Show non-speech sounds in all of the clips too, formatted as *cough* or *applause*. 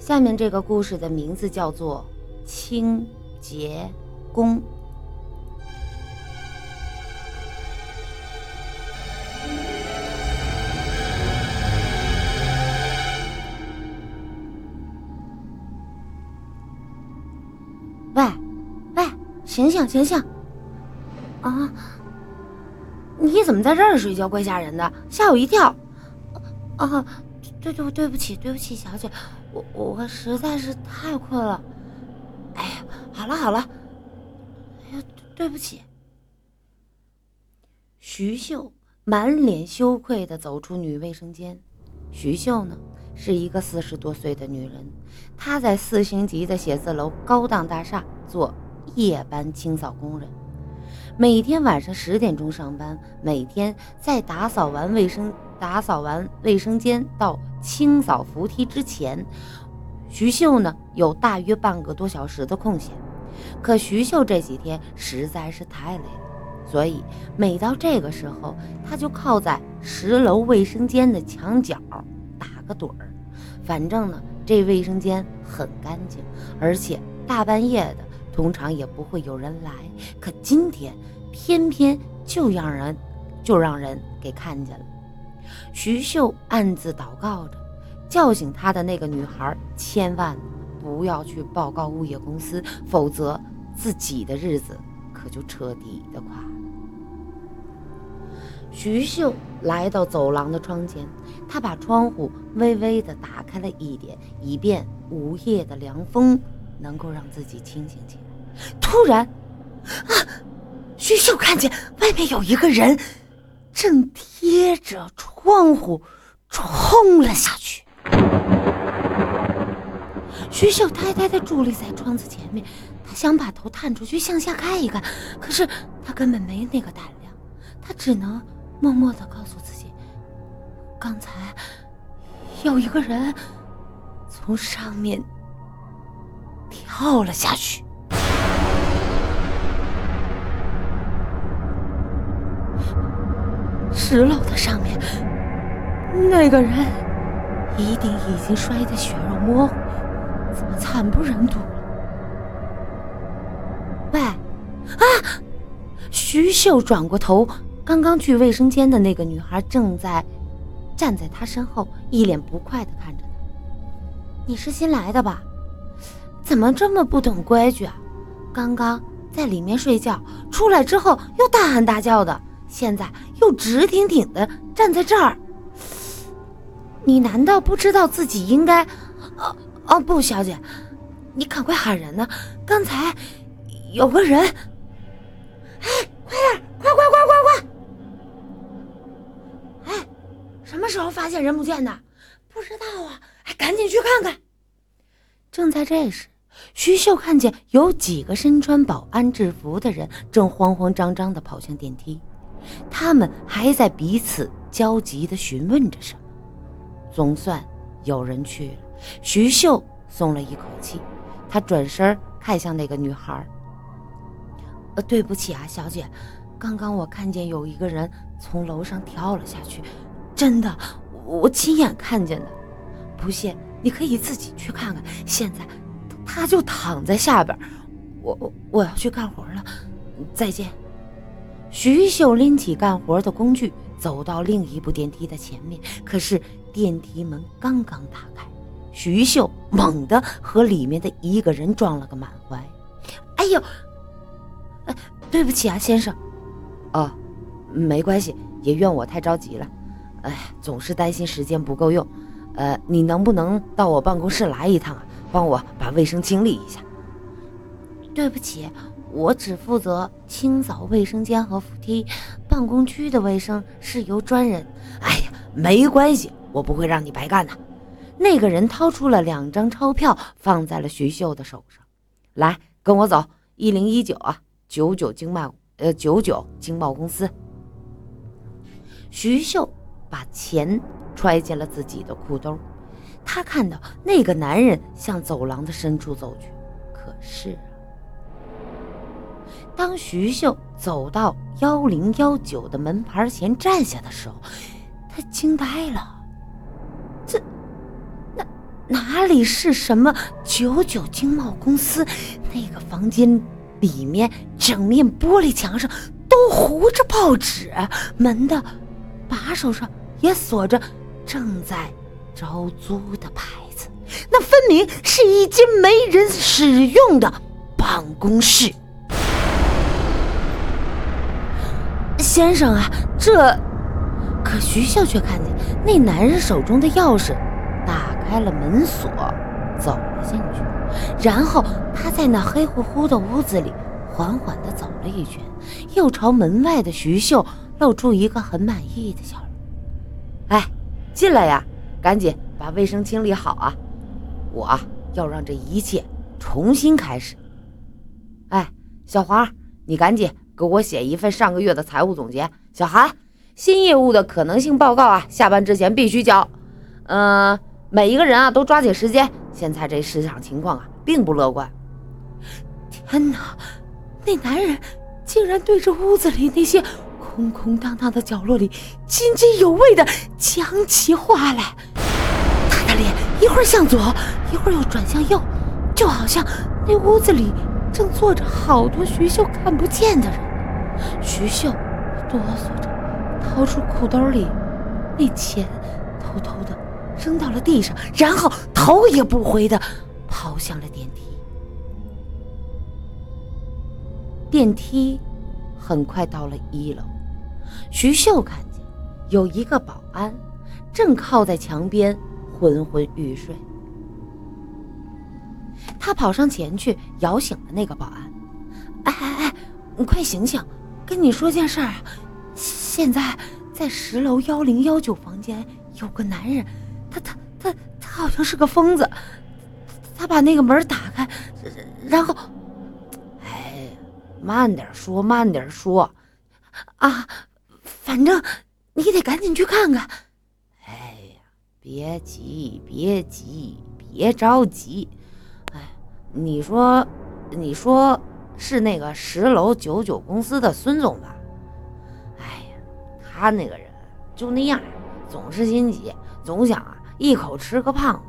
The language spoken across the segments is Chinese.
下面这个故事的名字叫做《清洁工》。喂，喂，醒醒醒醒！啊，你怎么在这儿睡觉？怪吓人的，吓我一跳！啊，对对对不起对不起，小姐，我我实在是太困了。哎呀，好了好了，哎呀，对不起。徐秀满脸羞愧地走出女卫生间。徐秀呢？是一个四十多岁的女人，她在四星级的写字楼高档大厦做夜班清扫工人，每天晚上十点钟上班，每天在打扫完卫生、打扫完卫生间到清扫扶梯之前，徐秀呢有大约半个多小时的空闲。可徐秀这几天实在是太累了，所以每到这个时候，她就靠在十楼卫生间的墙角打个盹儿。反正呢，这卫生间很干净，而且大半夜的，通常也不会有人来。可今天偏偏就让人就让人给看见了。徐秀暗自祷告着，叫醒他的那个女孩，千万不要去报告物业公司，否则自己的日子可就彻底的垮了。徐秀来到走廊的窗前，他把窗户微微的打开了一点，以便午夜的凉风能够让自己清醒起来。突然，啊！徐秀看见外面有一个人正贴着窗窗户冲了下去。徐秀呆呆的伫立在窗子前面，他想把头探出去向下看一看，可是他根本没那个胆量，他只能。默默的告诉自己，刚才有一个人从上面跳了下去。十楼的上面，那个人一定已经摔得血肉模糊，怎么惨不忍睹了？喂，啊！徐秀转过头。刚刚去卫生间的那个女孩正在站在他身后，一脸不快的看着他。你是新来的吧？怎么这么不懂规矩啊？刚刚在里面睡觉，出来之后又大喊大叫的，现在又直挺挺的站在这儿。你难道不知道自己应该……哦哦，不，小姐，你赶快喊人呢！刚才有个人。哎，快点，快快快快快！哎什么时候发现人不见的？不知道啊，哎赶紧去看看。正在这时，徐秀看见有几个身穿保安制服的人正慌慌张张地跑向电梯，他们还在彼此焦急地询问着什么。总算有人去了，徐秀松了一口气。他转身看向那个女孩：“呃，对不起啊，小姐，刚刚我看见有一个人从楼上跳了下去。”真的，我亲眼看见的。不信，你可以自己去看看。现在，他就躺在下边。我我我要去干活了，再见。徐秀拎起干活的工具，走到另一部电梯的前面。可是电梯门刚刚打开，徐秀猛地和里面的一个人撞了个满怀。哎呦，哎，对不起啊，先生。哦，没关系，也怨我太着急了。哎，总是担心时间不够用，呃，你能不能到我办公室来一趟啊？帮我把卫生清理一下。对不起，我只负责清扫卫生间和扶梯，办公区的卫生是由专人。哎呀，没关系，我不会让你白干的。那个人掏出了两张钞票，放在了徐秀的手上。来，跟我走，一零一九啊，九九经贸，呃，九九经贸公司。徐秀。把钱揣进了自己的裤兜，他看到那个男人向走廊的深处走去。可是，当徐秀走到幺零幺九的门牌前站下的时候，他惊呆了。哪里是什么九九经贸公司？那个房间里面整面玻璃墙上都糊着报纸，门的把手上也锁着正在招租的牌子。那分明是一间没人使用的办公室。先生啊，这……可徐笑却看见那男人手中的钥匙开了门锁，走了进去。然后他在那黑乎乎的屋子里缓缓地走了一圈，又朝门外的徐秀露出一个很满意的笑容。哎，进来呀，赶紧把卫生清理好啊！我要让这一切重新开始。哎，小黄，你赶紧给我写一份上个月的财务总结。小韩。新业务的可能性报告啊，下班之前必须交。嗯，每一个人啊都抓紧时间。现在这市场情况啊，并不乐观。天哪，那男人竟然对着屋子里那些空空荡荡的角落里津津有味地讲起话来。他的脸一会儿向左，一会儿又转向右，就好像那屋子里正坐着好多徐秀看不见的人。徐秀哆嗦着。掏出裤兜里那钱，偷偷的扔到了地上，然后头也不回的跑向了电梯。电梯很快到了一楼，徐秀看见有一个保安正靠在墙边昏昏欲睡。他跑上前去摇醒了那个保安：“哎哎哎，你快醒醒，跟你说件事儿啊！”现在在十楼幺零幺九房间有个男人，他他他他好像是个疯子，他把那个门打开，然后，哎，慢点说，慢点说，啊，反正你得赶紧去看看。哎呀，别急，别急，别着急。哎，你说，你说是那个十楼九九公司的孙总吧？哎呀他那个人就那样，总是心急，总想啊一口吃个胖子。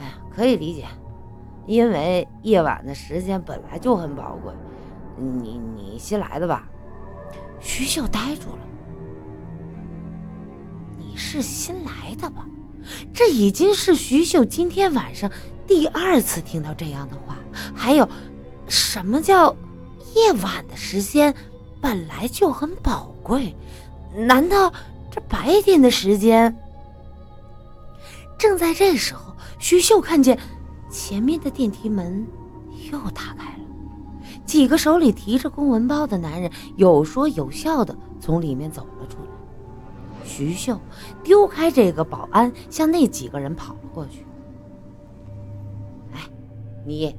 哎呀，可以理解，因为夜晚的时间本来就很宝贵。你你新来的吧？徐秀呆住了。你是新来的吧？这已经是徐秀今天晚上第二次听到这样的话。还有，什么叫夜晚的时间本来就很宝贵？难道这白天的时间？正在这时候，徐秀看见前面的电梯门又打开了，几个手里提着公文包的男人有说有笑的从里面走了出来。徐秀丢开这个保安，向那几个人跑了过去。哎，你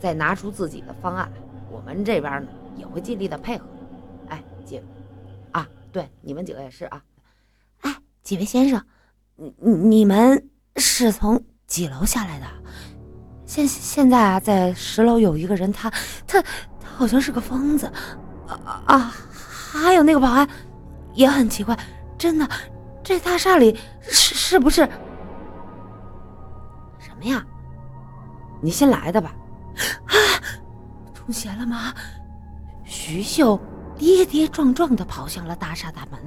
再拿出自己的方案，我们这边呢也会尽力的配合。哎，姐。对，你们几个也是啊。哎，几位先生，你你们是从几楼下来的？现现在啊，在十楼有一个人，他他他好像是个疯子啊！还有那个保安也很奇怪，真的，这大厦里是是不是什么呀？你新来的吧？啊，中邪了吗？徐秀。跌跌撞撞地跑向了大厦大门，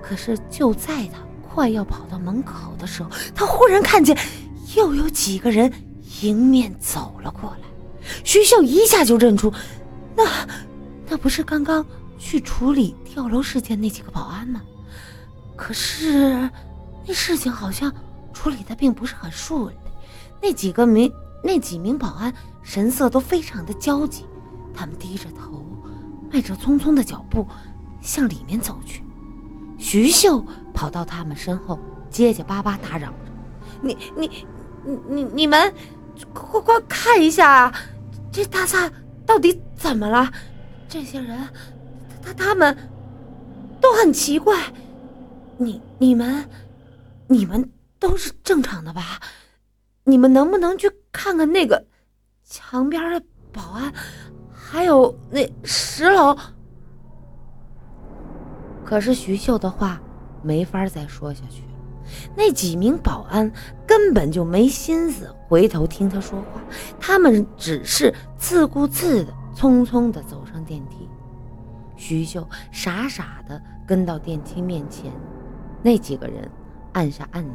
可是就在他快要跑到门口的时候，他忽然看见又有几个人迎面走了过来。徐秀一下就认出，那那不是刚刚去处理跳楼事件那几个保安吗？可是那事情好像处理的并不是很顺利，那几个名那几名保安神色都非常的焦急，他们低着头。迈着匆匆的脚步向里面走去，徐秀跑到他们身后，结结巴巴打扰着：“你、你、你、你、你们，快快看一下啊！这大厦到底怎么了？这些人，他他们都很奇怪。你、你们、你们都是正常的吧？你们能不能去看看那个墙边的保安？”还有那十楼，可是徐秀的话没法再说下去了。那几名保安根本就没心思回头听他说话，他们只是自顾自的、匆匆的走上电梯。徐秀傻傻的跟到电梯面前，那几个人按下按钮，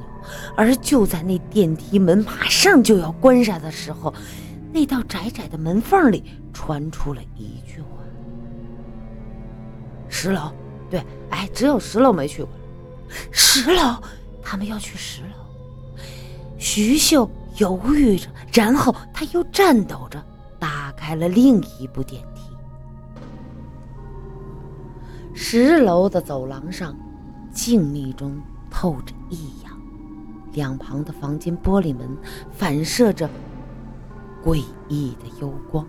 而就在那电梯门马上就要关上的时候，那道窄窄的门缝里传出了一句话：“十楼，对，哎，只有十楼没去过。十楼，他们要去十楼。”徐秀犹豫着，然后他又颤抖着打开了另一部电梯。十楼的走廊上，静谧中透着异样，两旁的房间玻璃门反射着诡异的幽光。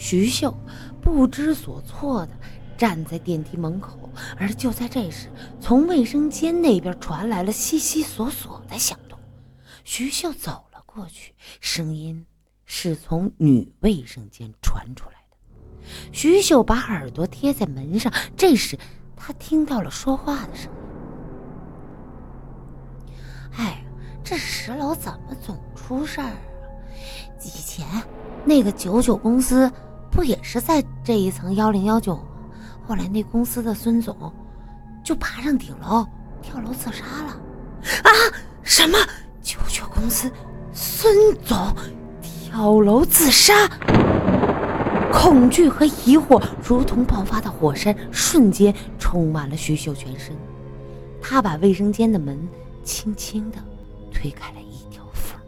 徐秀不知所措的站在电梯门口，而就在这时，从卫生间那边传来了悉悉索索的响动。徐秀走了过去，声音是从女卫生间传出来的。徐秀把耳朵贴在门上，这时他听到了说话的声音。哎，这十楼怎么总出事儿啊？以前那个九九公司不也是在这一层幺零幺九吗？后来那公司的孙总就爬上顶楼跳楼自杀了。啊？什么？九九公司孙总跳楼自杀？恐惧和疑惑如同爆发的火山，瞬间充满了徐秀全身。他把卫生间的门轻轻地推开了一条缝，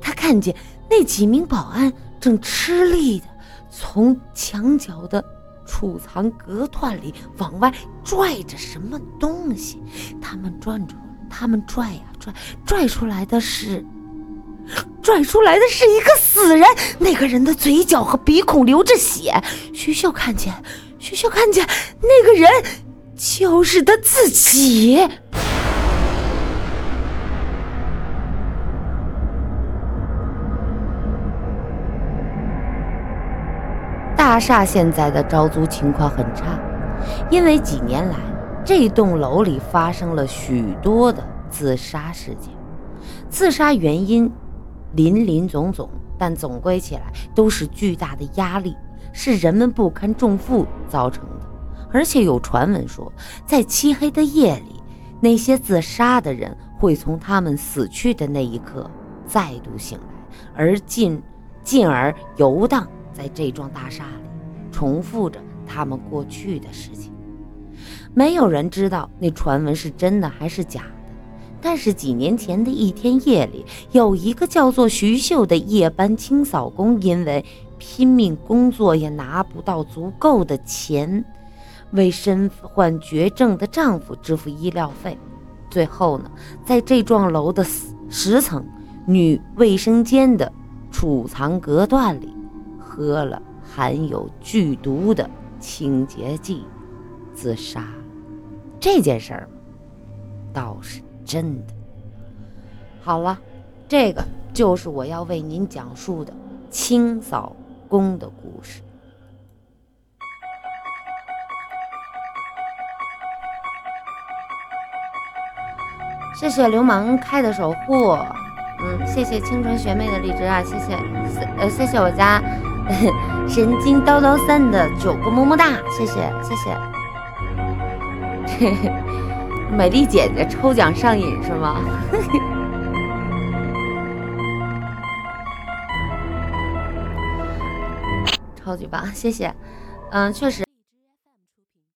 他看见那几名保安正吃力地从墙角的储藏隔断里往外拽着什么东西。他们转出，他们拽呀拽，拽出来的是。拽出来的是一个死人，那个人的嘴角和鼻孔流着血。徐秀看见，徐秀看见那个人就是他自己。大厦现在的招租情况很差，因为几年来这栋楼里发生了许多的自杀事件，自杀原因。林林总总，但总归起来都是巨大的压力，是人们不堪重负造成的。而且有传闻说，在漆黑的夜里，那些自杀的人会从他们死去的那一刻再度醒来，而进进而游荡在这幢大厦里，重复着他们过去的事情。没有人知道那传闻是真的还是假的。但是几年前的一天夜里，有一个叫做徐秀的夜班清扫工，因为拼命工作也拿不到足够的钱，为身患绝症的丈夫支付医疗费。最后呢，在这幢楼的十层女卫生间的储藏隔断里，喝了含有剧毒的清洁剂，自杀。这件事儿倒是。真的，好了，这个就是我要为您讲述的清扫工的故事。谢谢流氓开的守护，嗯，谢谢清纯学妹的荔枝啊，谢谢，呃，谢谢我家 *laughs* 神经叨叨三的九个么么哒，谢谢，谢谢。*laughs* 美丽姐姐抽奖上瘾是吗？超级棒，谢谢。嗯，确实。